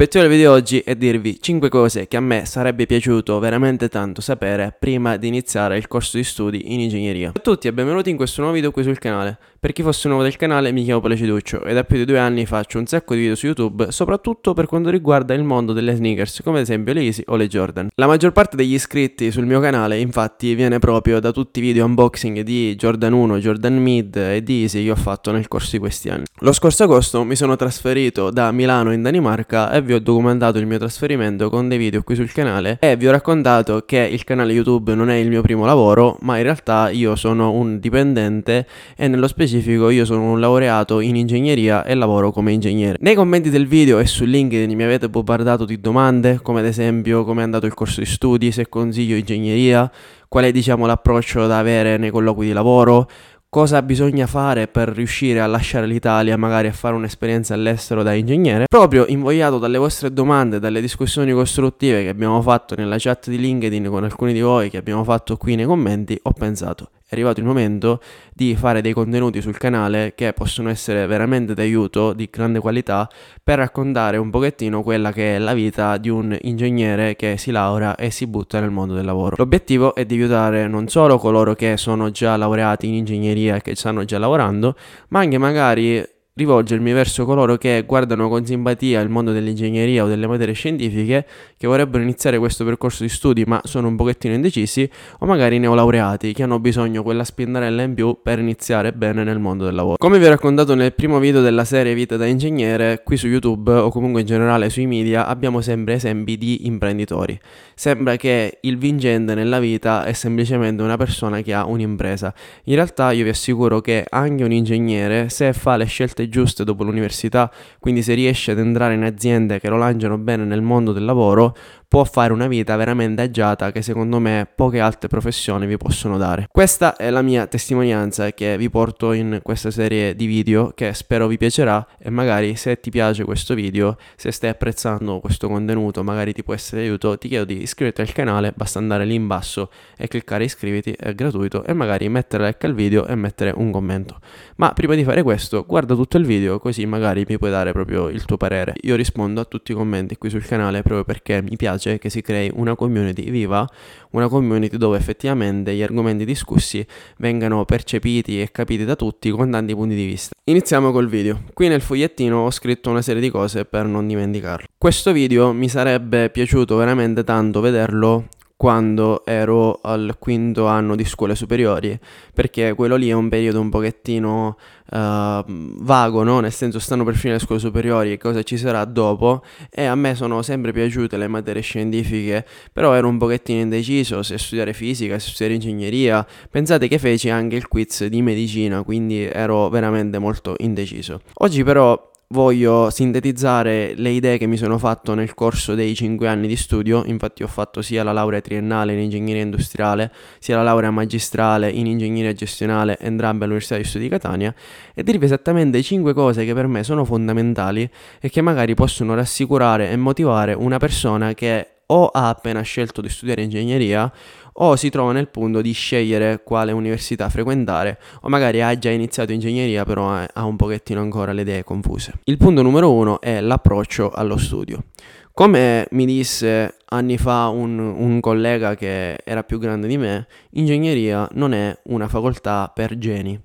L'obiettivo del video di oggi è dirvi 5 cose che a me sarebbe piaciuto veramente tanto sapere prima di iniziare il corso di studi in ingegneria. Ciao a tutti e benvenuti in questo nuovo video qui sul canale. Per chi fosse nuovo del canale mi chiamo Placiduccio e da più di due anni faccio un sacco di video su YouTube, soprattutto per quanto riguarda il mondo delle sneakers, come ad esempio le Easy o le Jordan. La maggior parte degli iscritti sul mio canale infatti viene proprio da tutti i video unboxing di Jordan 1, Jordan Mid e di Easy che ho fatto nel corso di questi anni. Lo scorso agosto mi sono trasferito da Milano in Danimarca e vi ho documentato il mio trasferimento con dei video qui sul canale e vi ho raccontato che il canale YouTube non è il mio primo lavoro, ma in realtà io sono un dipendente e nello specifico io sono un laureato in ingegneria e lavoro come ingegnere. Nei commenti del video e su LinkedIn mi avete bombardato di domande, come ad esempio come è andato il corso di studi, se consiglio ingegneria, qual è diciamo l'approccio da avere nei colloqui di lavoro, cosa bisogna fare per riuscire a lasciare l'Italia, magari a fare un'esperienza all'estero da ingegnere. Proprio invogliato dalle vostre domande, dalle discussioni costruttive che abbiamo fatto nella chat di LinkedIn con alcuni di voi, che abbiamo fatto qui nei commenti, ho pensato è arrivato il momento di fare dei contenuti sul canale che possono essere veramente d'aiuto, di grande qualità, per raccontare un pochettino quella che è la vita di un ingegnere che si laurea e si butta nel mondo del lavoro. L'obiettivo è di aiutare non solo coloro che sono già laureati in ingegneria e che stanno già lavorando, ma anche magari rivolgermi verso coloro che guardano con simpatia il mondo dell'ingegneria o delle materie scientifiche, che vorrebbero iniziare questo percorso di studi ma sono un pochettino indecisi, o magari neolaureati che hanno bisogno quella spindarella in più per iniziare bene nel mondo del lavoro. Come vi ho raccontato nel primo video della serie Vita da ingegnere, qui su YouTube o comunque in generale sui media abbiamo sempre esempi di imprenditori. Sembra che il vincente nella vita è semplicemente una persona che ha un'impresa. In realtà io vi assicuro che anche un ingegnere, se fa le scelte giuste dopo l'università, quindi se riesce ad entrare in aziende che lo lanciano bene nel mondo del lavoro, può fare una vita veramente agiata che secondo me poche altre professioni vi possono dare. Questa è la mia testimonianza che vi porto in questa serie di video che spero vi piacerà e magari se ti piace questo video, se stai apprezzando questo contenuto, magari ti può essere d'aiuto, ti chiedo di iscriverti al canale, basta andare lì in basso e cliccare iscriviti, è gratuito e magari mettere like al video e mettere un commento. Ma prima di fare questo, guarda tutto il video così magari mi puoi dare proprio il tuo parere. Io rispondo a tutti i commenti qui sul canale proprio perché mi piace che si crei una community viva, una community dove effettivamente gli argomenti discussi vengano percepiti e capiti da tutti con tanti punti di vista. Iniziamo col video. Qui nel fogliettino ho scritto una serie di cose per non dimenticarlo. Questo video mi sarebbe piaciuto veramente tanto vederlo quando ero al quinto anno di scuole superiori, perché quello lì è un periodo un pochettino uh, vago, no? Nel senso stanno per finire le scuole superiori e cosa ci sarà dopo e a me sono sempre piaciute le materie scientifiche, però ero un pochettino indeciso se studiare fisica, se studiare ingegneria. Pensate che feci anche il quiz di medicina, quindi ero veramente molto indeciso. Oggi però voglio sintetizzare le idee che mi sono fatto nel corso dei 5 anni di studio, infatti ho fatto sia la laurea triennale in ingegneria industriale, sia la laurea magistrale in ingegneria gestionale, entrambe all'Università di Studi di Catania, e dirvi esattamente 5 cose che per me sono fondamentali e che magari possono rassicurare e motivare una persona che o ha appena scelto di studiare ingegneria o si trova nel punto di scegliere quale università frequentare o magari ha già iniziato ingegneria però ha un pochettino ancora le idee confuse. Il punto numero uno è l'approccio allo studio. Come mi disse anni fa un, un, collega che era più grande di me, ingegneria non è una facoltà per geni.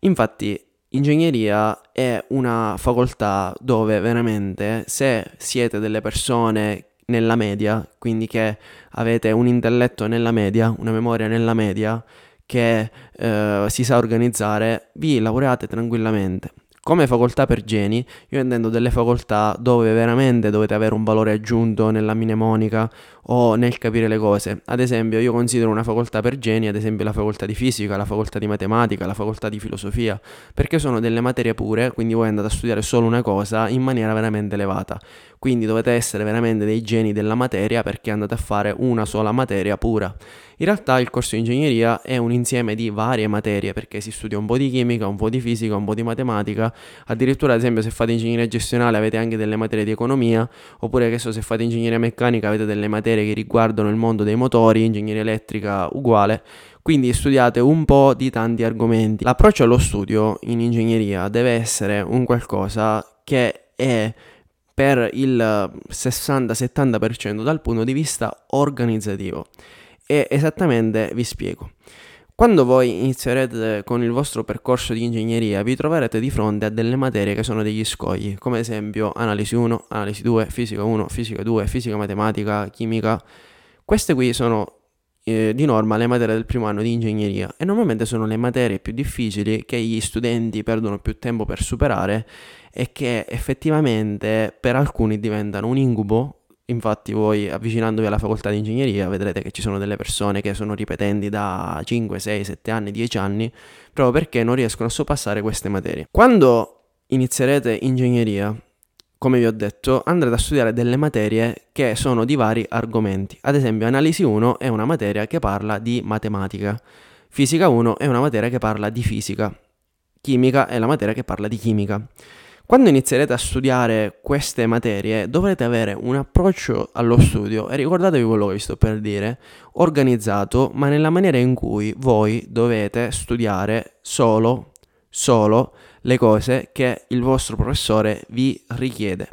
Infatti, ingegneria è una facoltà dove veramente se siete delle persone nella media, quindi che avete un intelletto nella media, una memoria nella media, che eh, si sa organizzare, vi lavorate tranquillamente. Come facoltà per geni, io intendo delle facoltà dove veramente dovete avere un valore aggiunto nella mnemonica o nel capire le cose. Ad esempio, io considero una facoltà per geni, ad esempio la facoltà di fisica, la facoltà di matematica, la facoltà di filosofia, perché sono delle materie pure, quindi voi andate a studiare solo una cosa in maniera veramente elevata. Quindi dovete essere veramente dei geni della materia perché andate a fare una sola materia pura. In realtà il corso di ingegneria è un insieme di varie materie perché si studia un po' di chimica, un po' di fisica, un po' di matematica, addirittura ad esempio se fate ingegneria gestionale avete anche delle materie di economia, oppure che so se fate ingegneria meccanica avete delle materie che riguardano il mondo dei motori, ingegneria elettrica uguale. Quindi studiate un po' di tanti argomenti. L'approccio allo studio in ingegneria deve essere un qualcosa che è per il 60-70% dal punto di vista organizzativo. E esattamente vi spiego. Quando voi inizierete con il vostro percorso di ingegneria vi troverete di fronte a delle materie che sono degli scogli, come ad esempio analisi 1, analisi 2, fisica 1, fisica 2, fisica matematica, chimica. Queste qui sono eh, di norma le materie del primo anno di ingegneria e normalmente sono le materie più difficili che gli studenti perdono più tempo per superare e che effettivamente per alcuni diventano un incubo Infatti voi avvicinandovi alla facoltà di ingegneria vedrete che ci sono delle persone che sono ripetenti da 5, 6, 7 anni, 10 anni, proprio perché non riescono a soppassare queste materie. Quando inizierete ingegneria, come vi ho detto, andrete a studiare delle materie che sono di vari argomenti. Ad esempio, analisi 1 è una materia che parla di matematica, fisica 1 è una materia che parla di fisica, chimica è la materia che parla di chimica. Quando inizierete a studiare queste materie dovrete avere un approccio allo studio e ricordatevi quello che vi sto per dire, organizzato ma nella maniera in cui voi dovete studiare solo, solo le cose che il vostro professore vi richiede.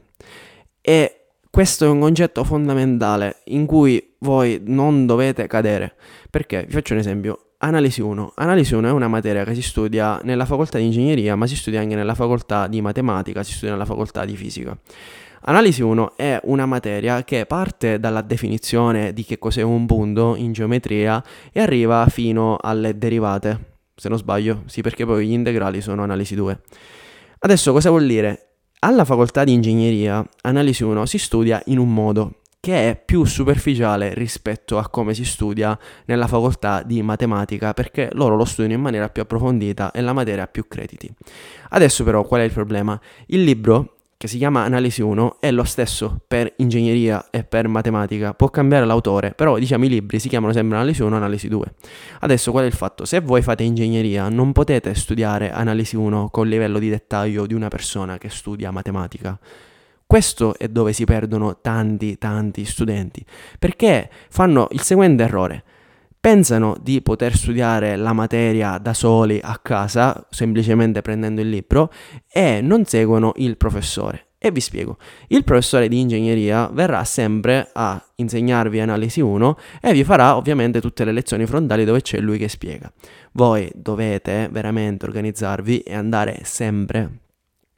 E questo è un concetto fondamentale in cui voi non dovete cadere. Perché vi faccio un esempio. Analisi 1. Analisi 1 è una materia che si studia nella facoltà di ingegneria, ma si studia anche nella facoltà di matematica, si studia nella facoltà di fisica. Analisi 1 è una materia che parte dalla definizione di che cos'è un punto in geometria e arriva fino alle derivate. Se non sbaglio, sì, perché poi gli integrali sono analisi 2. Adesso cosa vuol dire? Alla facoltà di ingegneria, analisi 1 si studia in un modo, che è più superficiale rispetto a come si studia nella facoltà di matematica, perché loro lo studiano in maniera più approfondita e la materia ha più crediti. Adesso però qual è il problema? Il libro che si chiama Analisi 1 è lo stesso per ingegneria e per matematica, può cambiare l'autore, però diciamo i libri si chiamano sempre Analisi 1 e Analisi 2. Adesso qual è il fatto? Se voi fate ingegneria non potete studiare Analisi 1 con il livello di dettaglio di una persona che studia matematica questo è dove si perdono tanti, tanti studenti, perché fanno il seguente errore. Pensano di poter studiare la materia da soli a casa, semplicemente prendendo il libro, e non seguono il professore. E vi spiego, il professore di ingegneria verrà sempre a insegnarvi analisi 1 e vi farà ovviamente tutte le lezioni frontali dove c'è lui che spiega. Voi dovete veramente organizzarvi e andare sempre,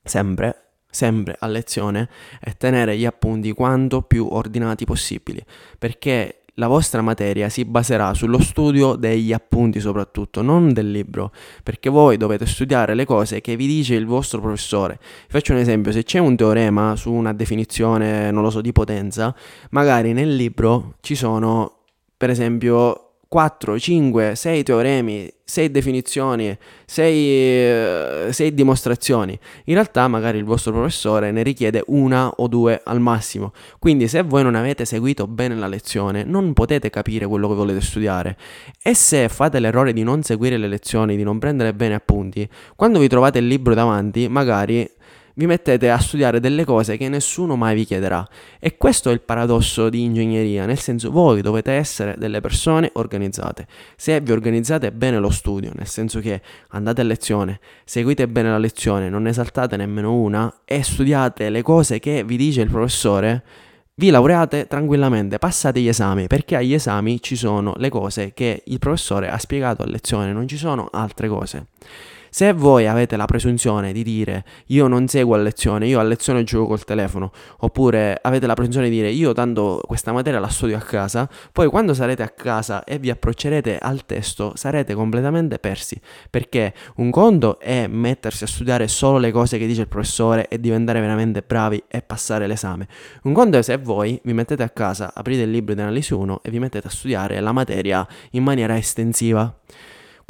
sempre sempre a lezione e tenere gli appunti quanto più ordinati possibili, perché la vostra materia si baserà sullo studio degli appunti soprattutto, non del libro, perché voi dovete studiare le cose che vi dice il vostro professore. Faccio un esempio, se c'è un teorema su una definizione, non lo so, di potenza, magari nel libro ci sono, per esempio, 4, 5, 6 teoremi, 6 definizioni, 6, 6, eh, dimostrazioni. In realtà magari il vostro professore ne richiede una o due al massimo. Quindi se voi non avete seguito bene la lezione non potete capire quello che volete studiare. E se fate l'errore di non seguire le lezioni, di non prendere bene appunti, quando vi trovate il libro davanti magari vi mettete a studiare delle cose che nessuno mai vi chiederà. E questo è il paradosso di ingegneria, nel senso voi dovete essere delle persone organizzate. Se vi organizzate bene lo studio, nel senso che andate a lezione, seguite bene la lezione, non ne saltate nemmeno una e studiate le cose che vi dice il professore, vi laureate tranquillamente, passate gli esami, perché agli esami ci sono le cose che il professore ha spiegato a lezione, non ci sono altre cose. Se voi avete la presunzione di dire io non seguo a lezione, io a lezione gioco col telefono, oppure avete la presunzione di dire io tanto questa materia la studio a casa, poi quando sarete a casa e vi approccerete al testo sarete completamente persi, perché un conto è mettersi a studiare solo le cose che dice il professore e diventare veramente bravi e passare l'esame. Un conto è se voi vi mettete a casa, aprite il libro di analisi 1 e vi mettete a studiare la materia in maniera estensiva.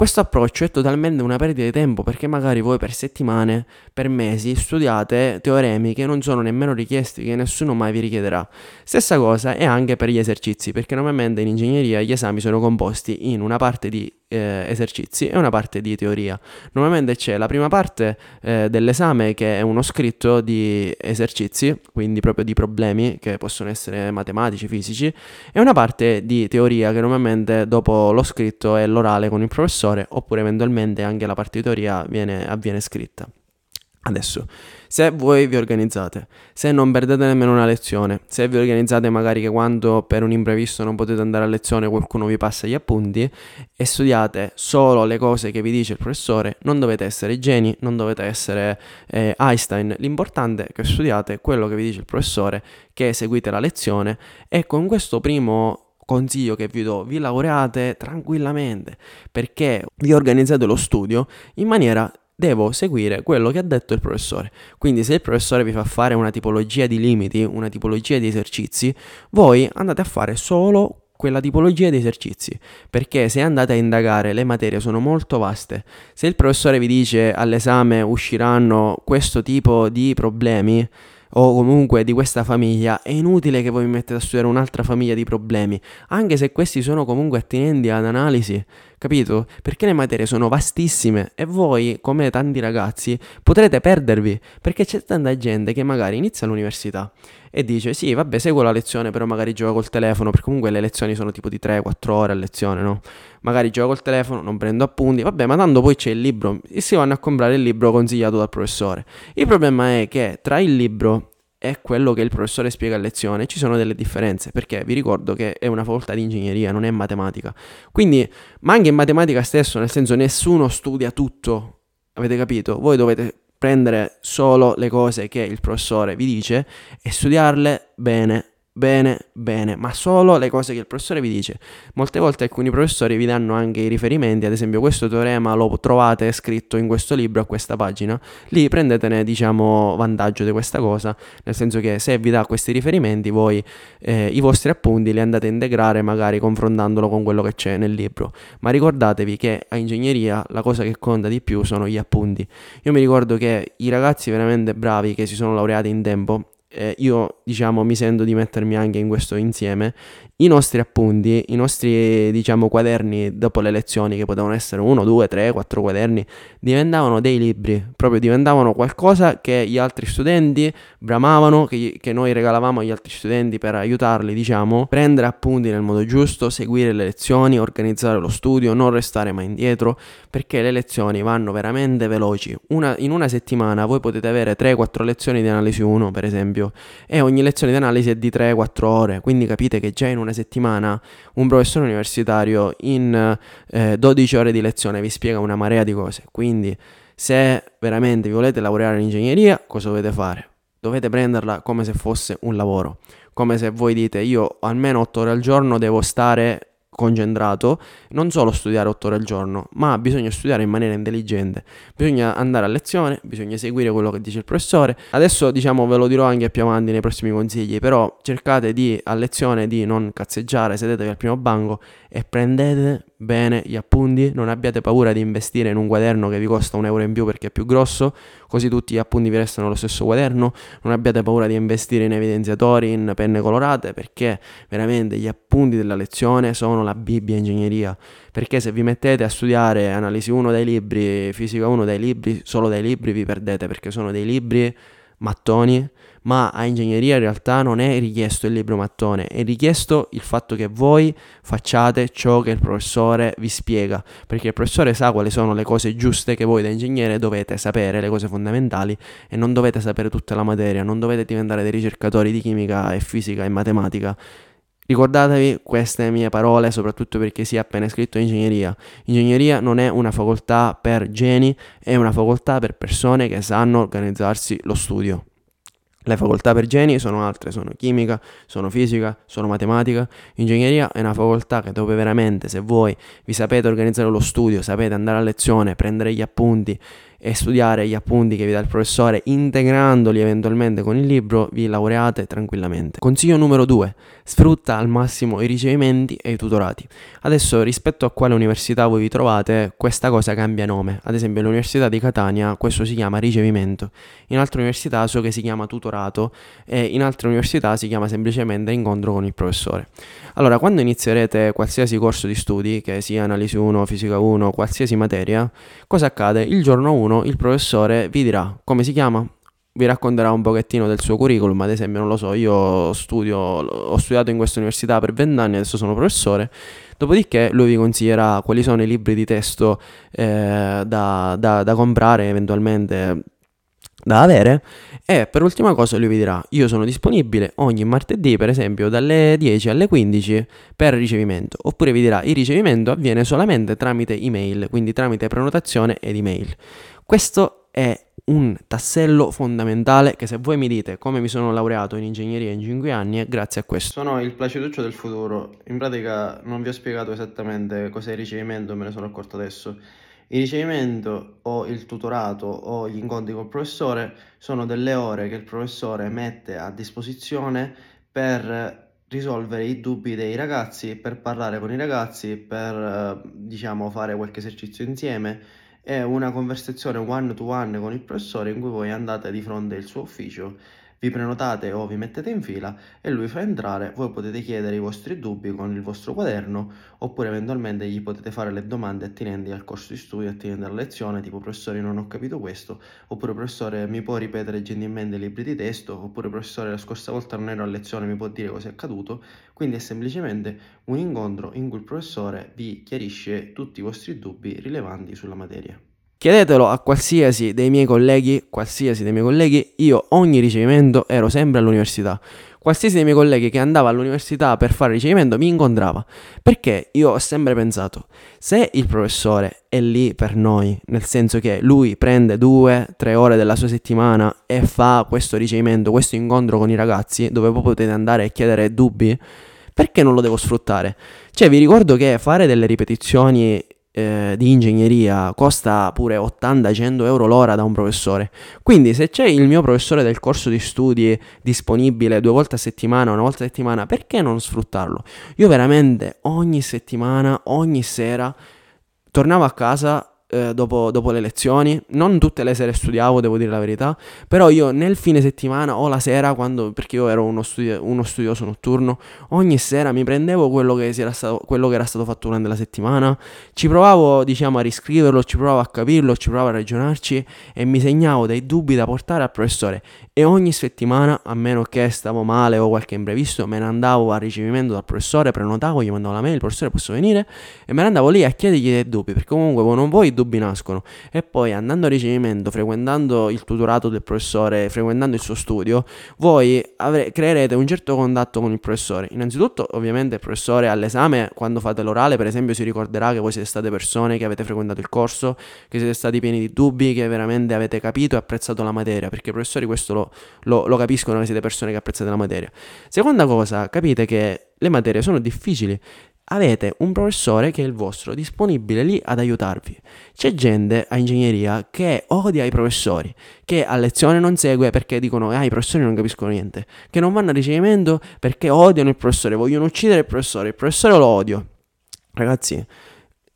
Questo approccio è totalmente una perdita di tempo perché magari voi per settimane, per mesi studiate teoremi che non sono nemmeno richiesti, che nessuno mai vi richiederà. Stessa cosa è anche per gli esercizi, perché normalmente in ingegneria gli esami sono composti in una parte di eh, esercizi e una parte di teoria. Normalmente c'è la prima parte eh, dell'esame che è uno scritto di esercizi, quindi proprio di problemi che possono essere matematici, fisici, e una parte di teoria che normalmente dopo lo scritto è l'orale con il professore oppure eventualmente anche la teoria viene, avviene scritta. Adesso, se voi vi organizzate, se non perdete nemmeno una lezione, se vi organizzate magari che quando per un imprevisto non potete andare a lezione qualcuno vi passa gli appunti e studiate solo le cose che vi dice il professore, non dovete essere geni, non dovete essere eh, Einstein, l'importante è che studiate quello che vi dice il professore, che seguite la lezione e con questo primo consiglio che vi do, vi laureate tranquillamente perché vi organizzate lo studio in maniera devo seguire quello che ha detto il professore. Quindi se il professore vi fa fare una tipologia di limiti, una tipologia di esercizi, voi andate a fare solo quella tipologia di esercizi, perché se andate a indagare le materie sono molto vaste. Se il professore vi dice all'esame usciranno questo tipo di problemi, o comunque di questa famiglia, è inutile che voi vi mettete a studiare un'altra famiglia di problemi, anche se questi sono comunque attinenti ad analisi, capito? Perché le materie sono vastissime e voi, come tanti ragazzi, potrete perdervi, perché c'è tanta gente che magari inizia l'università e dice sì, vabbè, seguo la lezione, però magari gioco col telefono, perché comunque le lezioni sono tipo di 3-4 ore a lezione, no? Magari gioco col telefono, non prendo appunti, vabbè, ma tanto poi c'è il libro e si vanno a comprare il libro consigliato dal professore. Il problema è che tra il libro e quello che il professore spiega a lezione ci sono delle differenze, perché vi ricordo che è una facoltà di ingegneria, non è matematica. Quindi, ma anche in matematica stesso, nel senso nessuno studia tutto, avete capito? Voi dovete prendere solo le cose che il professore vi dice e studiarle bene bene, bene, ma solo le cose che il professore vi dice. Molte volte alcuni professori vi danno anche i riferimenti, ad esempio questo teorema lo trovate scritto in questo libro a questa pagina, lì prendetene diciamo vantaggio di questa cosa, nel senso che se vi dà questi riferimenti voi eh, i vostri appunti li andate a integrare magari confrontandolo con quello che c'è nel libro, ma ricordatevi che a ingegneria la cosa che conta di più sono gli appunti. Io mi ricordo che i ragazzi veramente bravi che si sono laureati in tempo eh, io diciamo mi sento di mettermi anche in questo insieme. I nostri appunti, i nostri diciamo quaderni dopo le lezioni che potevano essere uno, due, tre, quattro quaderni diventavano dei libri, proprio diventavano qualcosa che gli altri studenti bramavano, che, che noi regalavamo agli altri studenti per aiutarli diciamo, prendere appunti nel modo giusto, seguire le lezioni, organizzare lo studio, non restare mai indietro perché le lezioni vanno veramente veloci. Una, in una settimana voi potete avere 3-4 lezioni di analisi 1 per esempio e ogni lezione di analisi è di 3-4 ore, quindi capite che già in una settimana un professore universitario in eh, 12 ore di lezione vi spiega una marea di cose. Quindi se veramente vi volete laureare in ingegneria, cosa dovete fare? Dovete prenderla come se fosse un lavoro, come se voi dite io almeno 8 ore al giorno devo stare concentrato, non solo studiare 8 ore al giorno, ma bisogna studiare in maniera intelligente. Bisogna andare a lezione, bisogna seguire quello che dice il professore. Adesso diciamo ve lo dirò anche più avanti nei prossimi consigli, però cercate di a lezione di non cazzeggiare, sedetevi al primo banco e prendete bene gli appunti, non abbiate paura di investire in un quaderno che vi costa un euro in più perché è più grosso, così tutti gli appunti vi restano lo stesso quaderno, non abbiate paura di investire in evidenziatori, in penne colorate perché veramente gli appunti della lezione sono la Bibbia ingegneria, perché se vi mettete a studiare analisi 1 dai libri, fisica 1 dai libri, solo dai libri vi perdete perché sono dei libri mattoni, ma a ingegneria in realtà non è richiesto il libro mattone, è richiesto il fatto che voi facciate ciò che il professore vi spiega, perché il professore sa quali sono le cose giuste che voi da ingegnere dovete sapere, le cose fondamentali, e non dovete sapere tutta la materia, non dovete diventare dei ricercatori di chimica e fisica e matematica. Ricordatevi queste mie parole, soprattutto perché si è appena iscritto in ingegneria. Ingegneria non è una facoltà per geni, è una facoltà per persone che sanno organizzarsi lo studio. Le facoltà per geni sono altre, sono chimica, sono fisica, sono matematica. Ingegneria è una facoltà che dove veramente se voi vi sapete organizzare lo studio, sapete andare a lezione, prendere gli appunti e studiare gli appunti che vi dà il professore integrandoli eventualmente con il libro, vi laureate tranquillamente. Consiglio numero 2. Sfrutta al massimo i ricevimenti e i tutorati. Adesso rispetto a quale università voi vi trovate, questa cosa cambia nome. Ad esempio all'Università di Catania questo si chiama ricevimento, in altre università so che si chiama tutorato e in altre università si chiama semplicemente incontro con il professore. Allora, quando inizierete qualsiasi corso di studi, che sia analisi 1, fisica 1, qualsiasi materia, cosa accade? Il giorno 1 1 il professore vi dirà come si chiama, vi racconterà un pochettino del suo curriculum, ad esempio non lo so, io studio, ho studiato in questa università per vent'anni, adesso sono professore, dopodiché lui vi consiglierà quali sono i libri di testo eh, da, da, da comprare eventualmente da avere e per ultima cosa lui vi dirà io sono disponibile ogni martedì per esempio dalle 10 alle 15 per ricevimento oppure vi dirà il ricevimento avviene solamente tramite email quindi tramite prenotazione ed email questo è un tassello fondamentale che se voi mi dite come mi sono laureato in ingegneria in 5 anni è grazie a questo. Sono il placiduccio del futuro. In pratica non vi ho spiegato esattamente cos'è il ricevimento, me ne sono accorto adesso. Il ricevimento o il tutorato o gli incontri col professore sono delle ore che il professore mette a disposizione per risolvere i dubbi dei ragazzi, per parlare con i ragazzi, per diciamo fare qualche esercizio insieme. È una conversazione one to one con il professore in cui voi andate di fronte al suo ufficio, vi prenotate o vi mettete in fila e lui fa entrare, voi potete chiedere i vostri dubbi con il vostro quaderno oppure eventualmente gli potete fare le domande attinenti al corso di studio, attinenti alla lezione, tipo professore non ho capito questo, oppure professore mi può ripetere gentilmente i libri di testo, oppure professore la scorsa volta non ero a lezione, mi può dire cosa è accaduto, quindi è semplicemente un incontro in cui il professore vi chiarisce tutti i vostri dubbi rilevanti sulla materia. Chiedetelo a qualsiasi dei miei colleghi, qualsiasi dei miei colleghi, io ogni ricevimento ero sempre all'università. Qualsiasi dei miei colleghi che andava all'università per fare ricevimento mi incontrava. Perché io ho sempre pensato, se il professore è lì per noi, nel senso che lui prende due, tre ore della sua settimana e fa questo ricevimento, questo incontro con i ragazzi, dove poi potete andare e chiedere dubbi, perché non lo devo sfruttare? Cioè, vi ricordo che fare delle ripetizioni eh, di ingegneria costa pure 80-100 euro l'ora da un professore. Quindi se c'è il mio professore del corso di studi disponibile due volte a settimana, una volta a settimana, perché non sfruttarlo? Io veramente ogni settimana, ogni sera, tornavo a casa eh, dopo, dopo, le lezioni. Non tutte le sere studiavo, devo dire la verità, però io nel fine settimana o la sera, quando, perché io ero uno, studi- uno studioso notturno, ogni sera mi prendevo quello che, stato, quello che era stato fatto durante la settimana, ci provavo diciamo a riscriverlo, ci provavo a capirlo, ci provavo a ragionarci e mi segnavo dei dubbi da portare al professore e ogni settimana, a meno che stavo male o qualche imprevisto, me ne andavo a ricevimento dal professore, prenotavo, gli mandavo la mail, il professore posso venire e me ne andavo lì a chiedergli dei dubbi, perché comunque non vuoi dubbi dubbi nascono. E poi andando a ricevimento, frequentando il tutorato del professore, frequentando il suo studio, voi avre- creerete un certo contatto con il professore. Innanzitutto, ovviamente, il professore all'esame, quando fate l'orale, per esempio, si ricorderà che voi siete state persone che avete frequentato il corso, che siete stati pieni di dubbi, che veramente avete capito e apprezzato la materia, perché i professori questo lo, lo, lo capiscono che siete persone che apprezzate la materia. Seconda cosa, capite che le materie sono difficili avete un professore che è il vostro, disponibile lì ad aiutarvi. C'è gente a ingegneria che odia i professori, che a lezione non segue perché dicono ah i professori non capiscono niente, che non vanno a ricevimento perché odiano il professore, vogliono uccidere il professore, il professore lo odio. Ragazzi,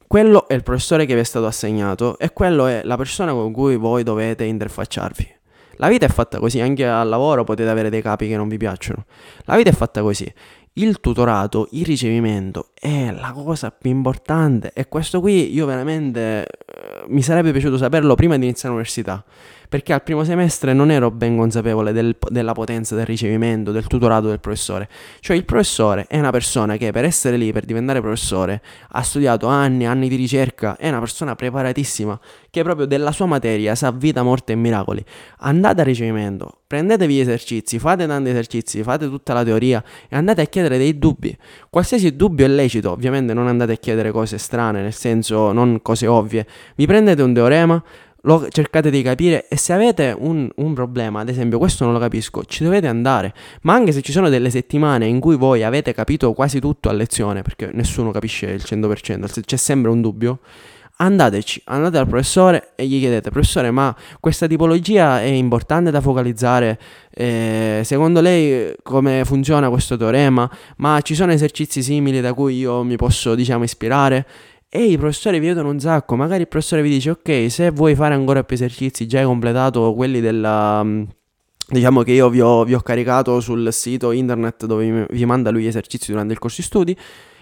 quello è il professore che vi è stato assegnato e quello è la persona con cui voi dovete interfacciarvi. La vita è fatta così, anche al lavoro potete avere dei capi che non vi piacciono. La vita è fatta così il tutorato, il ricevimento è la cosa più importante e questo qui io veramente eh, mi sarebbe piaciuto saperlo prima di iniziare l'università perché al primo semestre non ero ben consapevole del, della potenza del ricevimento, del tutorato del professore. Cioè il professore è una persona che per essere lì, per diventare professore, ha studiato anni, anni di ricerca, è una persona preparatissima, che proprio della sua materia sa vita, morte e miracoli. Andate a ricevimento, prendetevi gli esercizi, fate tanti esercizi, fate tutta la teoria e andate a chiedere dei dubbi. Qualsiasi dubbio è lecito, ovviamente non andate a chiedere cose strane, nel senso non cose ovvie. Vi prendete un teorema, lo cercate di capire e se avete un, un, problema, ad esempio questo non lo capisco, ci dovete andare, ma anche se ci sono delle settimane in cui voi avete capito quasi tutto a lezione, perché nessuno capisce il 100%, c'è sempre un dubbio, andateci, andate dal professore e gli chiedete, professore, ma questa tipologia è importante da focalizzare? Eh, secondo lei come funziona questo teorema? Ma ci sono esercizi simili da cui io mi posso, diciamo, ispirare? E i professori vi vedono un sacco, magari il professore vi dice, ok, se vuoi fare ancora più esercizi, già hai completato quelli della... Mm, diciamo che io vi ho, vi ho caricato sul sito internet dove vi manda lui gli esercizi durante il corso di studi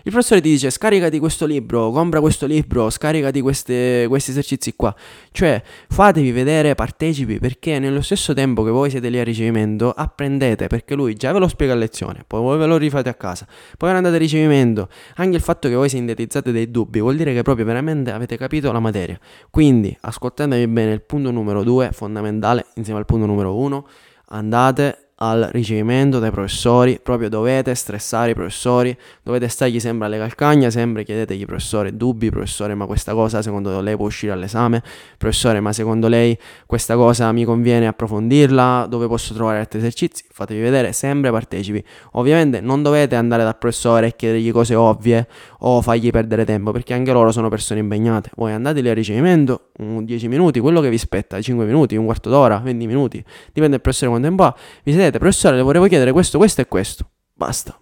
il professore ti dice scaricati questo libro, compra questo libro, scaricati queste, questi esercizi qua. Cioè fatevi vedere, partecipi perché nello stesso tempo che voi siete lì a ricevimento apprendete perché lui già ve lo spiega a lezione, poi voi ve lo rifate a casa, poi andate a ricevimento. Anche il fatto che voi sintetizzate dei dubbi vuol dire che proprio veramente avete capito la materia. Quindi ascoltatevi bene il punto numero 2 fondamentale insieme al punto numero 1. Andate al ricevimento dai professori, proprio dovete stressare i professori, dovete stargli sempre alle calcagna, sempre chiedetegli professore dubbi, professore ma questa cosa secondo lei può uscire all'esame, professore ma secondo lei questa cosa mi conviene approfondirla, dove posso trovare altri esercizi, fatevi vedere, sempre partecipi. Ovviamente non dovete andare dal professore e chiedergli cose ovvie o fargli perdere tempo, perché anche loro sono persone impegnate. Voi andate lì al ricevimento, 10 minuti, quello che vi spetta, 5 minuti, un quarto d'ora, 20 minuti, dipende dal professore quanto tempo ha, vi sedete, professore, le volevo chiedere questo, questo e questo. Basta.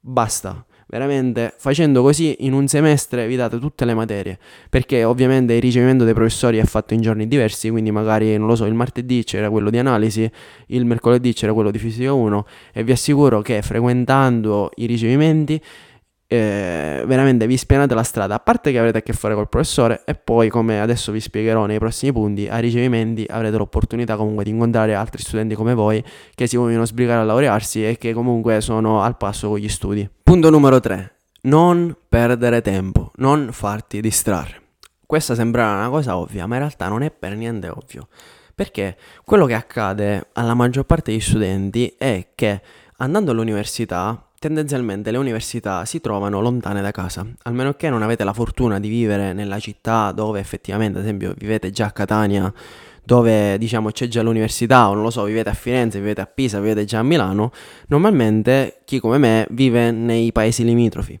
Basta veramente facendo così in un semestre vi date tutte le materie perché ovviamente il ricevimento dei professori è fatto in giorni diversi quindi magari non lo so il martedì c'era quello di analisi il mercoledì c'era quello di fisica 1 e vi assicuro che frequentando i ricevimenti eh, veramente vi spianate la strada, a parte che avrete a che fare col professore e poi come adesso vi spiegherò nei prossimi punti, ai ricevimenti avrete l'opportunità comunque di incontrare altri studenti come voi che si vogliono sbrigare a laurearsi e che comunque sono al passo con gli studi. Punto numero 3. Non perdere tempo, non farti distrarre. Questa sembra una cosa ovvia, ma in realtà non è per niente ovvio. Perché quello che accade alla maggior parte degli studenti è che andando all'università Tendenzialmente le università si trovano lontane da casa, almeno che non avete la fortuna di vivere nella città dove effettivamente, ad esempio, vivete già a Catania, dove diciamo c'è già l'università, o non lo so, vivete a Firenze, vivete a Pisa, vivete già a Milano, normalmente chi come me vive nei paesi limitrofi.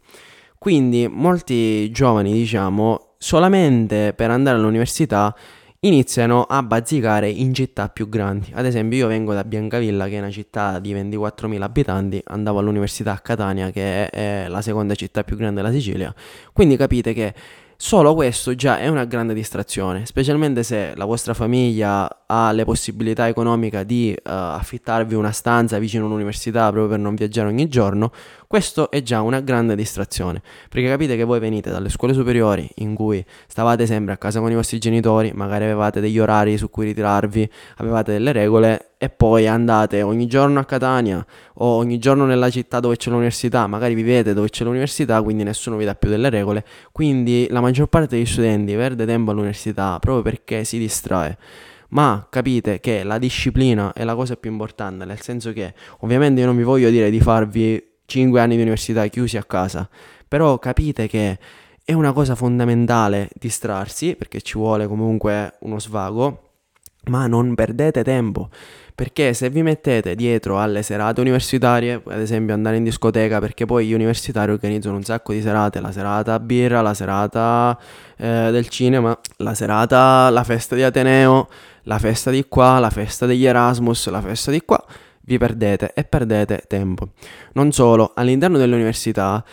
Quindi molti giovani, diciamo, solamente per andare all'università iniziano a bazzicare in città più grandi. Ad esempio, io vengo da Biancavilla, che è una città di 24.000 abitanti, andavo all'università a Catania, che è la seconda città più grande della Sicilia. Quindi capite che Solo questo già è una grande distrazione, specialmente se la vostra famiglia ha le possibilità economiche di uh, affittarvi una stanza vicino all'università proprio per non viaggiare ogni giorno. Questo è già una grande distrazione, perché capite che voi venite dalle scuole superiori in cui stavate sempre a casa con i vostri genitori, magari avevate degli orari su cui ritirarvi, avevate delle regole e poi andate ogni giorno a Catania o ogni giorno nella città dove c'è l'università, magari vivete dove c'è l'università, quindi nessuno vi dà più delle regole, quindi la maggior parte degli studenti perde tempo all'università proprio perché si distrae. Ma capite che la disciplina è la cosa più importante, nel senso che ovviamente io non vi voglio dire di farvi 5 anni di università chiusi a casa, però capite che è una cosa fondamentale distrarsi perché ci vuole comunque uno svago, ma non perdete tempo perché se vi mettete dietro alle serate universitarie, ad esempio andare in discoteca, perché poi gli universitari organizzano un sacco di serate, la serata birra, la serata eh, del cinema, la serata, la festa di Ateneo, la festa di qua, la festa degli Erasmus, la festa di qua, vi perdete e perdete tempo. Non solo, all'interno dell'università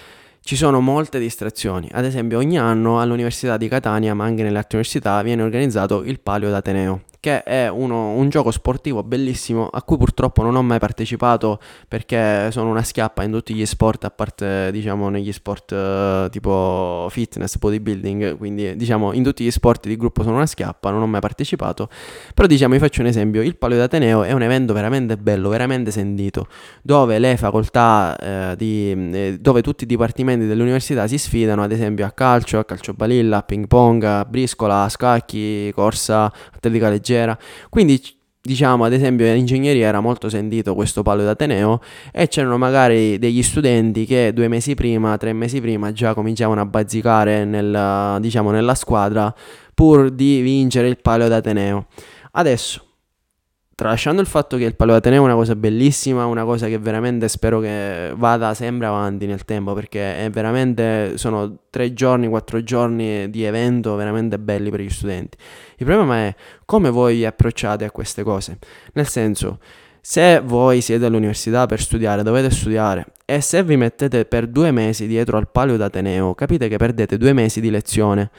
ci sono molte distrazioni. Ad esempio, ogni anno all'Università di Catania, ma anche nelle altre università, viene organizzato il Palio d'Ateneo, che è uno, un gioco sportivo bellissimo a cui purtroppo non ho mai partecipato perché sono una schiappa in tutti gli sport, a parte diciamo negli sport uh, tipo fitness, bodybuilding, quindi diciamo in tutti gli sport di gruppo sono una schiappa, non ho mai partecipato, però diciamo vi faccio un esempio, il Palio d'Ateneo è un evento veramente bello, veramente sentito, dove le facoltà, eh, di, eh, dove tutti i dipartimenti dell'università si sfidano, ad esempio a calcio, a calcio balilla, a ping pong, a briscola, a scacchi, corsa, atletica leggera, quindi diciamo ad esempio in ingegneria era molto sentito questo palo d'Ateneo e c'erano magari degli studenti che due mesi prima, tre mesi prima già cominciavano a bazzicare nel, diciamo, nella squadra pur di vincere il palo d'Ateneo. Adesso tralasciando il fatto che il Palo Ateneo è una cosa bellissima, una cosa che veramente spero che vada sempre avanti nel tempo, perché è veramente, sono tre giorni, quattro giorni di evento veramente belli per gli studenti. Il problema è come voi approcciate a queste cose, nel senso... Se voi siete all'università per studiare, dovete studiare e se vi mettete per due mesi dietro al palio d'Ateneo, capite che perdete due mesi di lezione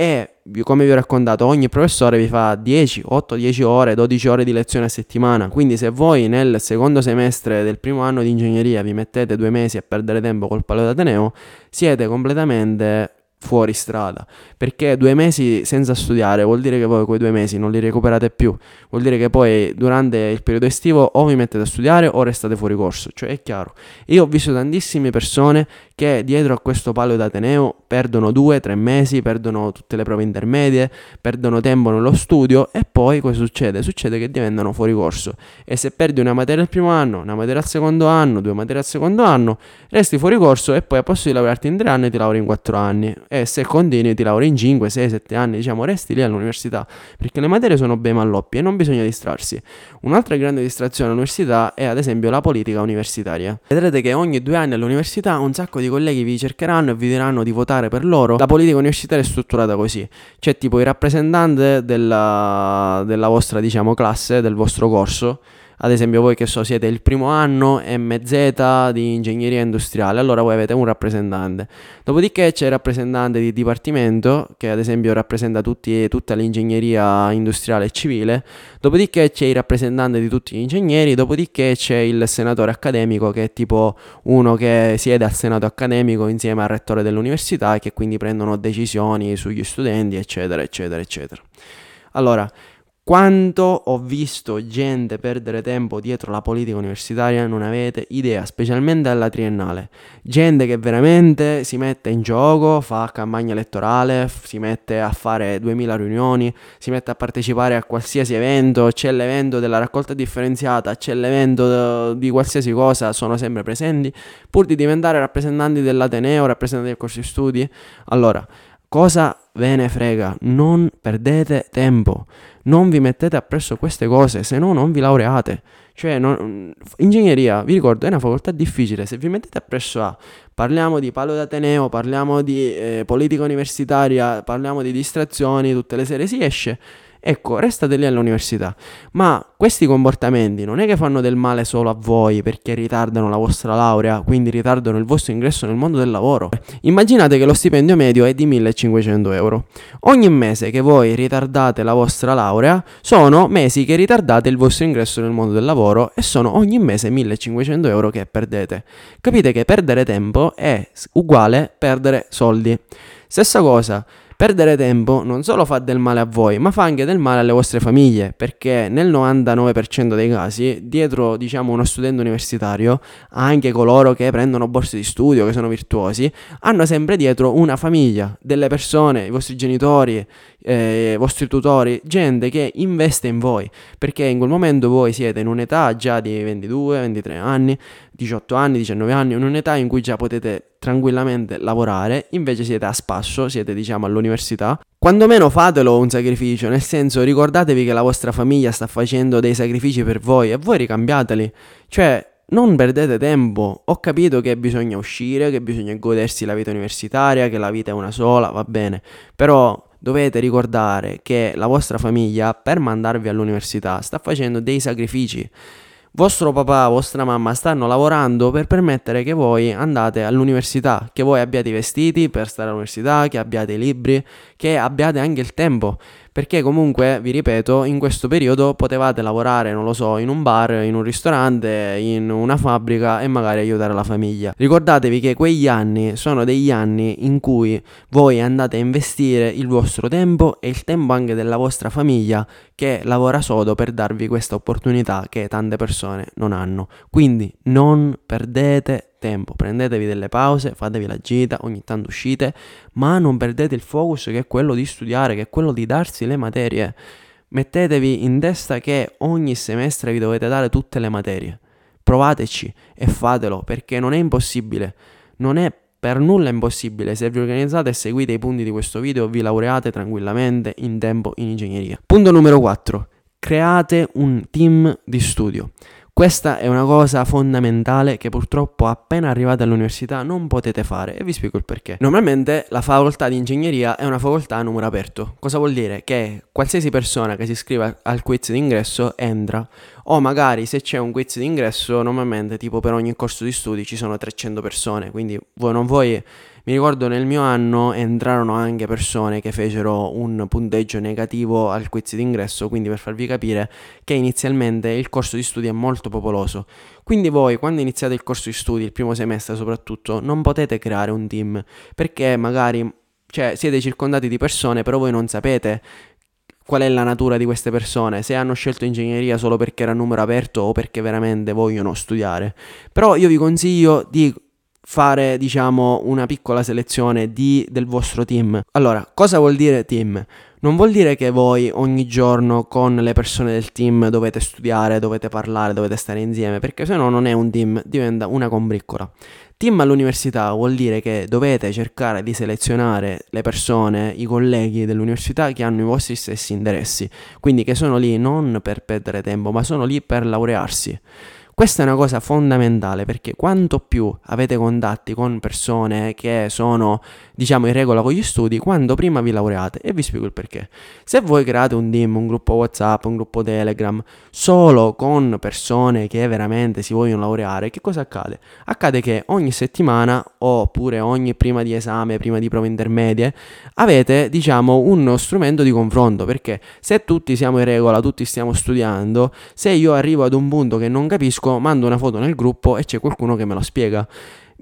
e come vi ho raccontato ogni professore vi fa 10, 8, 10 ore, 12 ore di lezione a settimana, quindi se voi nel secondo semestre del primo anno di ingegneria vi mettete due mesi a perdere tempo col palo d'Ateneo, siete completamente fuori strada. Perché due mesi senza studiare vuol dire che voi quei due mesi non li recuperate più. Vuol dire che poi durante il periodo estivo o vi mettete a studiare o restate fuori corso. Cioè è chiaro. Io ho visto tantissime persone che dietro a questo palo d'Ateneo perdono due, tre mesi, perdono tutte le prove intermedie, perdono tempo nello studio e poi cosa succede? Succede che diventano fuori corso. E se perdi una materia al primo anno, una materia al secondo anno, due materie al secondo anno, resti fuori corso e poi a posto di lavorarti in tre anni ti lavori in quattro anni e se continui ti lavori in 5, 6, 7 anni, diciamo, resti lì all'università, perché le materie sono bei malloppi e non bisogna distrarsi. Un'altra grande distrazione all'università è ad esempio la politica universitaria. Vedrete che ogni due anni all'università un sacco di colleghi vi cercheranno e vi diranno di votare per loro. La politica universitaria è strutturata così, c'è tipo il rappresentante della, della vostra, diciamo, classe, del vostro corso, ad esempio voi che so siete il primo anno MZ di ingegneria industriale, allora voi avete un rappresentante. Dopodiché c'è il rappresentante di dipartimento che ad esempio rappresenta tutti, tutta l'ingegneria industriale e civile, dopodiché c'è il rappresentante di tutti gli ingegneri, dopodiché c'è il senatore accademico che è tipo uno che siede al senato accademico insieme al rettore dell'università e che quindi prendono decisioni sugli studenti, eccetera, eccetera, eccetera. Allora, quanto ho visto gente perdere tempo dietro la politica universitaria non avete idea, specialmente alla triennale. Gente che veramente si mette in gioco, fa campagna elettorale, si mette a fare 2000 riunioni, si mette a partecipare a qualsiasi evento, c'è l'evento della raccolta differenziata, c'è l'evento di qualsiasi cosa, sono sempre presenti, pur di diventare rappresentanti dell'Ateneo, rappresentanti del corso di studi. Allora, cosa ve ne frega? Non perdete tempo non vi mettete appresso queste cose, se no non vi laureate. Cioè, non, ingegneria, vi ricordo, è una facoltà difficile. Se vi mettete appresso a parliamo di palo d'Ateneo, parliamo di eh, politica universitaria, parliamo di distrazioni, tutte le sere si esce Ecco, restate lì all'università. Ma questi comportamenti non è che fanno del male solo a voi perché ritardano la vostra laurea, quindi ritardano il vostro ingresso nel mondo del lavoro. Immaginate che lo stipendio medio è di 1500 euro. Ogni mese che voi ritardate la vostra laurea sono mesi che ritardate il vostro ingresso nel mondo del lavoro e sono ogni mese 1500 euro che perdete. Capite che perdere tempo è uguale perdere soldi. Stessa cosa. Perdere tempo non solo fa del male a voi, ma fa anche del male alle vostre famiglie, perché nel 99% dei casi, dietro diciamo uno studente universitario, anche coloro che prendono borse di studio, che sono virtuosi, hanno sempre dietro una famiglia, delle persone, i vostri genitori, eh, i vostri tutori, gente che investe in voi, perché in quel momento voi siete in un'età già di 22, 23 anni, 18 anni, 19 anni, un'età in cui già potete tranquillamente lavorare, invece siete a spasso, siete diciamo all'università. Quando meno fatelo un sacrificio, nel senso ricordatevi che la vostra famiglia sta facendo dei sacrifici per voi e voi ricambiateli. Cioè, non perdete tempo, ho capito che bisogna uscire, che bisogna godersi la vita universitaria, che la vita è una sola, va bene, però dovete ricordare che la vostra famiglia per mandarvi all'università sta facendo dei sacrifici vostro papà, vostra mamma stanno lavorando per permettere che voi andate all'università, che voi abbiate i vestiti per stare all'università, che abbiate i libri, che abbiate anche il tempo. Perché comunque, vi ripeto, in questo periodo potevate lavorare, non lo so, in un bar, in un ristorante, in una fabbrica e magari aiutare la famiglia. Ricordatevi che quegli anni sono degli anni in cui voi andate a investire il vostro tempo e il tempo anche della vostra famiglia che lavora sodo per darvi questa opportunità che tante persone non hanno. Quindi non perdete tempo, prendetevi delle pause, fatevi la gita, ogni tanto uscite, ma non perdete il focus che è quello di studiare, che è quello di darsi le materie. Mettetevi in testa che ogni semestre vi dovete dare tutte le materie. Provateci e fatelo perché non è impossibile. Non è per nulla impossibile, se vi organizzate e seguite i punti di questo video vi laureate tranquillamente in tempo in ingegneria. Punto numero 4. Create un team di studio. Questa è una cosa fondamentale che purtroppo appena arrivate all'università non potete fare e vi spiego il perché. Normalmente la facoltà di ingegneria è una facoltà a numero aperto. Cosa vuol dire? Che qualsiasi persona che si iscrive al quiz d'ingresso entra o magari se c'è un quiz d'ingresso normalmente tipo per ogni corso di studi ci sono 300 persone, quindi voi non voi mi ricordo nel mio anno entrarono anche persone che fecero un punteggio negativo al quiz d'ingresso, quindi per farvi capire che inizialmente il corso di studi è molto popoloso. Quindi voi quando iniziate il corso di studi, il primo semestre soprattutto, non potete creare un team perché magari cioè, siete circondati di persone, però voi non sapete qual è la natura di queste persone, se hanno scelto ingegneria solo perché era numero aperto o perché veramente vogliono studiare. Però io vi consiglio di fare, diciamo, una piccola selezione di, del vostro team. Allora, cosa vuol dire team? Non vuol dire che voi ogni giorno con le persone del team dovete studiare, dovete parlare, dovete stare insieme, perché se no non è un team, diventa una combriccola. Team all'università vuol dire che dovete cercare di selezionare le persone, i colleghi dell'università che hanno i vostri stessi interessi, quindi che sono lì non per perdere tempo, ma sono lì per laurearsi. Questa è una cosa fondamentale perché quanto più avete contatti con persone che sono, diciamo, in regola con gli studi, quando prima vi laureate. E vi spiego il perché. Se voi create un team, un gruppo WhatsApp, un gruppo Telegram, solo con persone che veramente si vogliono laureare, che cosa accade? Accade che ogni settimana, oppure ogni prima di esame, prima di prove intermedie, avete, diciamo, uno strumento di confronto. Perché se tutti siamo in regola, tutti stiamo studiando, se io arrivo ad un punto che non capisco, mando una foto nel gruppo e c'è qualcuno che me lo spiega.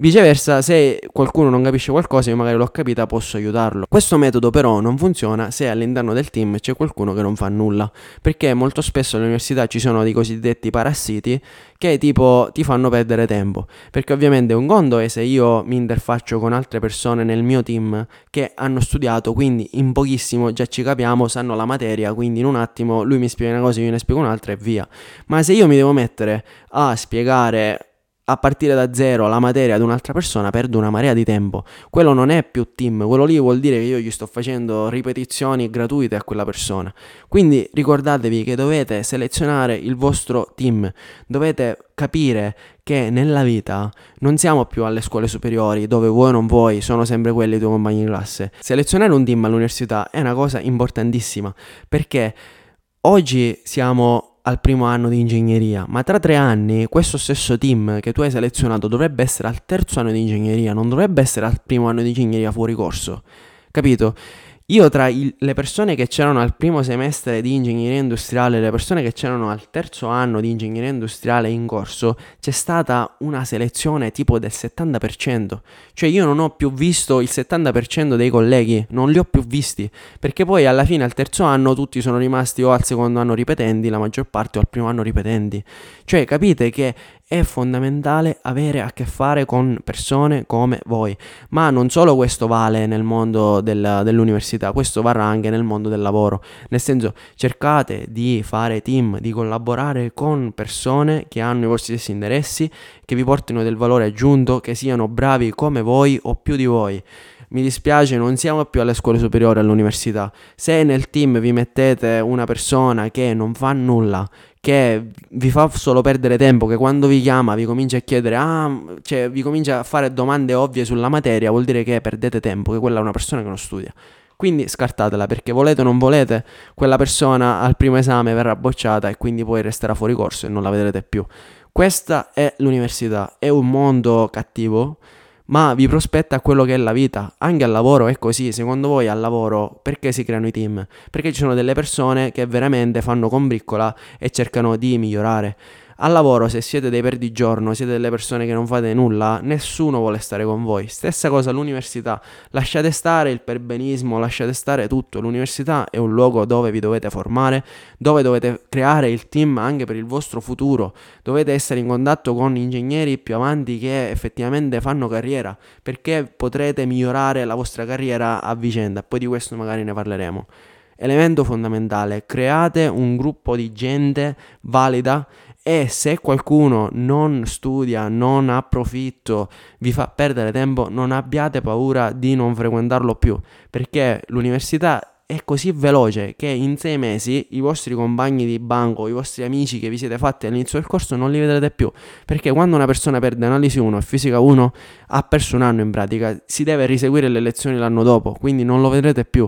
Viceversa, se qualcuno non capisce qualcosa, io magari l'ho capita, posso aiutarlo. Questo metodo però non funziona se all'interno del team c'è qualcuno che non fa nulla, perché molto spesso all'università ci sono dei cosiddetti parassiti che tipo ti fanno perdere tempo, perché ovviamente un conto è se io mi interfaccio con altre persone nel mio team che hanno studiato, quindi in pochissimo già ci capiamo, sanno la materia, quindi in un attimo lui mi spiega una cosa, io ne spiego un'altra e via. Ma se io mi devo mettere a spiegare a partire da zero la materia ad un'altra persona perdo una marea di tempo. Quello non è più team, quello lì vuol dire che io gli sto facendo ripetizioni gratuite a quella persona. Quindi ricordatevi che dovete selezionare il vostro team, dovete capire che nella vita non siamo più alle scuole superiori dove vuoi o non vuoi sono sempre quelli i tuoi compagni di classe. Selezionare un team all'università è una cosa importantissima perché oggi siamo al primo anno di ingegneria, ma tra tre anni questo stesso team che tu hai selezionato dovrebbe essere al terzo anno di ingegneria, non dovrebbe essere al primo anno di ingegneria fuori corso. Capito? Io tra il, le persone che c'erano al primo semestre di ingegneria industriale e le persone che c'erano al terzo anno di ingegneria industriale in corso, c'è stata una selezione tipo del 70%. Cioè io non ho più visto il 70% dei colleghi, non li ho più visti, perché poi alla fine al terzo anno tutti sono rimasti o al secondo anno ripetenti, la maggior parte o al primo anno ripetenti. Cioè capite che è fondamentale avere a che fare con persone come voi. Ma non solo questo vale nel mondo del, dell'università, questo varrà anche nel mondo del lavoro. Nel senso, cercate di fare team, di collaborare con persone che hanno i vostri stessi interessi, che vi portino del valore aggiunto, che siano bravi come voi o più di voi mi dispiace, non siamo più alle scuole superiori, all'università. Se nel team vi mettete una persona che non fa nulla, che vi fa solo perdere tempo, che quando vi chiama vi comincia a chiedere, ah, cioè vi comincia a fare domande ovvie sulla materia, vuol dire che perdete tempo, che quella è una persona che non studia. Quindi scartatela perché volete o non volete, quella persona al primo esame verrà bocciata e quindi poi resterà fuori corso e non la vedrete più. Questa è l'università, è un mondo cattivo, ma vi prospetta quello che è la vita. Anche al lavoro è così. Secondo voi al lavoro perché si creano i team? Perché ci sono delle persone che veramente fanno combriccola e cercano di migliorare. Al lavoro, se siete dei perdigiorno, siete delle persone che non fate nulla, nessuno vuole stare con voi. Stessa cosa all'università. Lasciate stare il perbenismo, lasciate stare tutto. L'università è un luogo dove vi dovete formare, dove dovete creare il team anche per il vostro futuro. Dovete essere in contatto con ingegneri più avanti che effettivamente fanno carriera, perché potrete migliorare la vostra carriera a vicenda. Poi di questo magari ne parleremo. Elemento fondamentale, create un gruppo di gente valida e se qualcuno non studia, non ha profitto, vi fa perdere tempo, non abbiate paura di non frequentarlo più, perché l'università è così veloce che in sei mesi i vostri compagni di banco, i vostri amici che vi siete fatti all'inizio del corso non li vedrete più. Perché quando una persona perde analisi 1 e fisica 1 ha perso un anno in pratica, si deve riseguire le lezioni l'anno dopo, quindi non lo vedrete più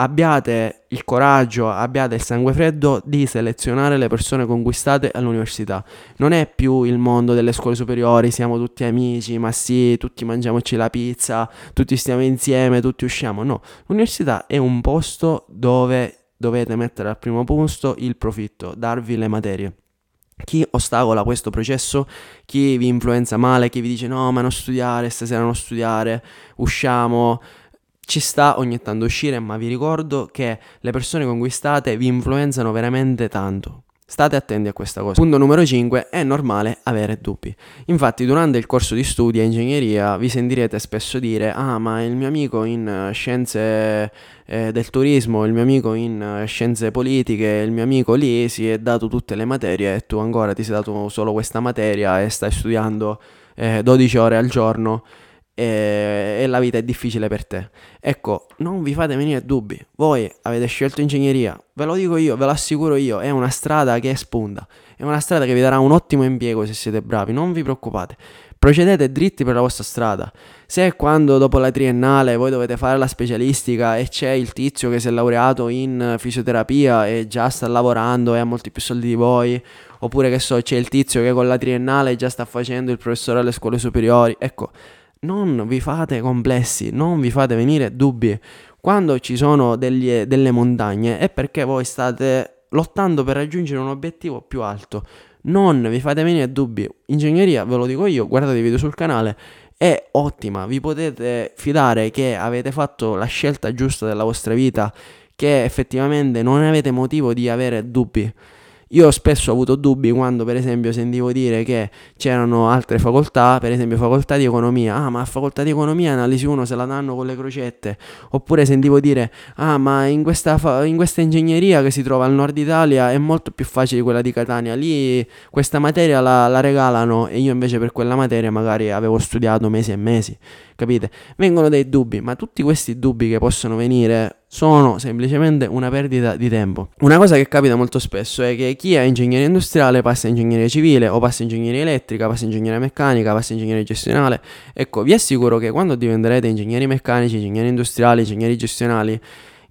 abbiate il coraggio, abbiate il sangue freddo di selezionare le persone conquistate all'università. Non è più il mondo delle scuole superiori, siamo tutti amici, ma sì, tutti mangiamoci la pizza, tutti stiamo insieme, tutti usciamo. No, l'università è un posto dove dovete mettere al primo posto il profitto, darvi le materie. Chi ostacola questo processo, chi vi influenza male, chi vi dice no, ma non studiare, stasera non studiare, usciamo, ci sta ogni tanto uscire, ma vi ricordo che le persone conquistate vi influenzano veramente tanto. State attenti a questa cosa. Punto numero 5. È normale avere dubbi. Infatti, durante il corso di studio a ingegneria vi sentirete spesso dire: Ah, ma il mio amico in eh, scienze eh, del turismo, il mio amico in eh, scienze politiche, il mio amico lì si è dato tutte le materie e tu ancora ti sei dato solo questa materia e stai studiando eh, 12 ore al giorno e, la vita è difficile per te. Ecco, non vi fate venire dubbi. Voi avete scelto ingegneria, ve lo dico io, ve lo assicuro io, è una strada che spunta. È una strada che vi darà un ottimo impiego se siete bravi, non vi preoccupate. Procedete dritti per la vostra strada. Se quando dopo la triennale voi dovete fare la specialistica e c'è il tizio che si è laureato in fisioterapia e già sta lavorando e ha molti più soldi di voi, oppure che so, c'è il tizio che con la triennale già sta facendo il professore alle scuole superiori, ecco, non vi fate complessi, non vi fate venire dubbi. Quando ci sono degli, delle montagne è perché voi state lottando per raggiungere un obiettivo più alto. Non vi fate venire dubbi. Ingegneria, ve lo dico io, guardate i video sul canale, è ottima. Vi potete fidare che avete fatto la scelta giusta della vostra vita, che effettivamente non avete motivo di avere dubbi. Io spesso ho avuto dubbi quando per esempio sentivo dire che c'erano altre facoltà, per esempio facoltà di economia, ah ma facoltà di economia analisi 1 se la danno con le crocette, oppure sentivo dire ah ma in questa, fa- in questa ingegneria che si trova al nord Italia è molto più facile quella di Catania, lì questa materia la, la regalano. E io invece per quella materia magari avevo studiato mesi e mesi capite? Vengono dei dubbi, ma tutti questi dubbi che possono venire sono semplicemente una perdita di tempo. Una cosa che capita molto spesso è che chi è ingegneria industriale passa in ingegneria civile o passa in ingegneria elettrica, passa in ingegneria meccanica, passa in ingegneria gestionale. Ecco, vi assicuro che quando diventerete ingegneri meccanici, ingegneri industriali, ingegneri gestionali,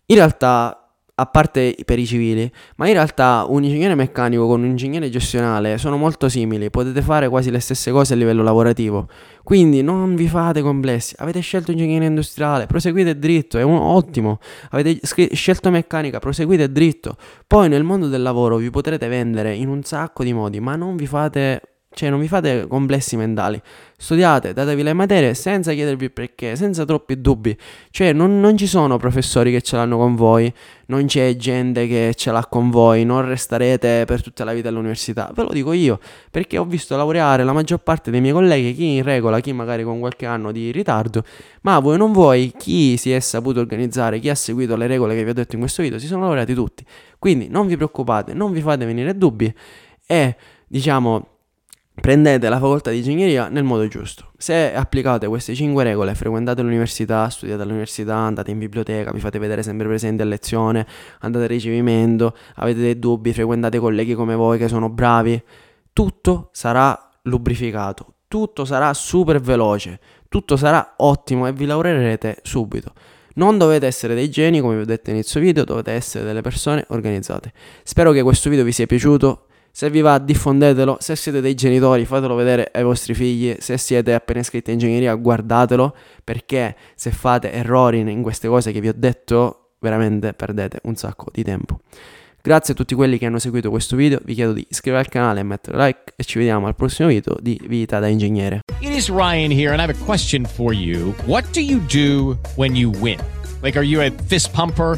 in realtà a parte per i civili, ma in realtà un ingegnere meccanico con un ingegnere gestionale sono molto simili, potete fare quasi le stesse cose a livello lavorativo. Quindi non vi fate complessi, avete scelto ingegneria industriale, proseguite dritto, è un, ottimo. Avete scelto meccanica, proseguite dritto. Poi nel mondo del lavoro vi potrete vendere in un sacco di modi, ma non vi fate cioè non vi fate complessi mentali, studiate, datevi le materie senza chiedervi perché, senza troppi dubbi. Cioè non, non, ci sono professori che ce l'hanno con voi, non c'è gente che ce l'ha con voi, non resterete per tutta la vita all'università. Ve lo dico io, perché ho visto laureare la maggior parte dei miei colleghi, chi in regola, chi magari con qualche anno di ritardo, ma voi non voi, chi si è saputo organizzare, chi ha seguito le regole che vi ho detto in questo video, si sono laureati tutti. Quindi non vi preoccupate, non vi fate venire dubbi e diciamo prendete la facoltà di ingegneria nel modo giusto. Se applicate queste 5 regole, frequentate l'università, studiate all'università, andate in biblioteca, vi fate vedere sempre presenti a lezione, andate a ricevimento, avete dei dubbi, frequentate colleghi come voi che sono bravi, tutto sarà lubrificato, tutto sarà super veloce, tutto sarà ottimo e vi lavorerete subito. Non dovete essere dei geni, come vi ho detto inizio video, dovete essere delle persone organizzate. Spero che questo video vi sia piaciuto. Se vi va, diffondetelo. Se siete dei genitori, fatelo vedere ai vostri figli. Se siete appena iscritti in ingegneria, guardatelo. Perché se fate errori in queste cose che vi ho detto, veramente perdete un sacco di tempo. Grazie a tutti quelli che hanno seguito questo video, vi chiedo di iscrivervi al canale e mettere like e ci vediamo al prossimo video di Vita da Ingegnere. It is Ryan here and I have a question for you. What do you do when you win? Like are you a fist pumper?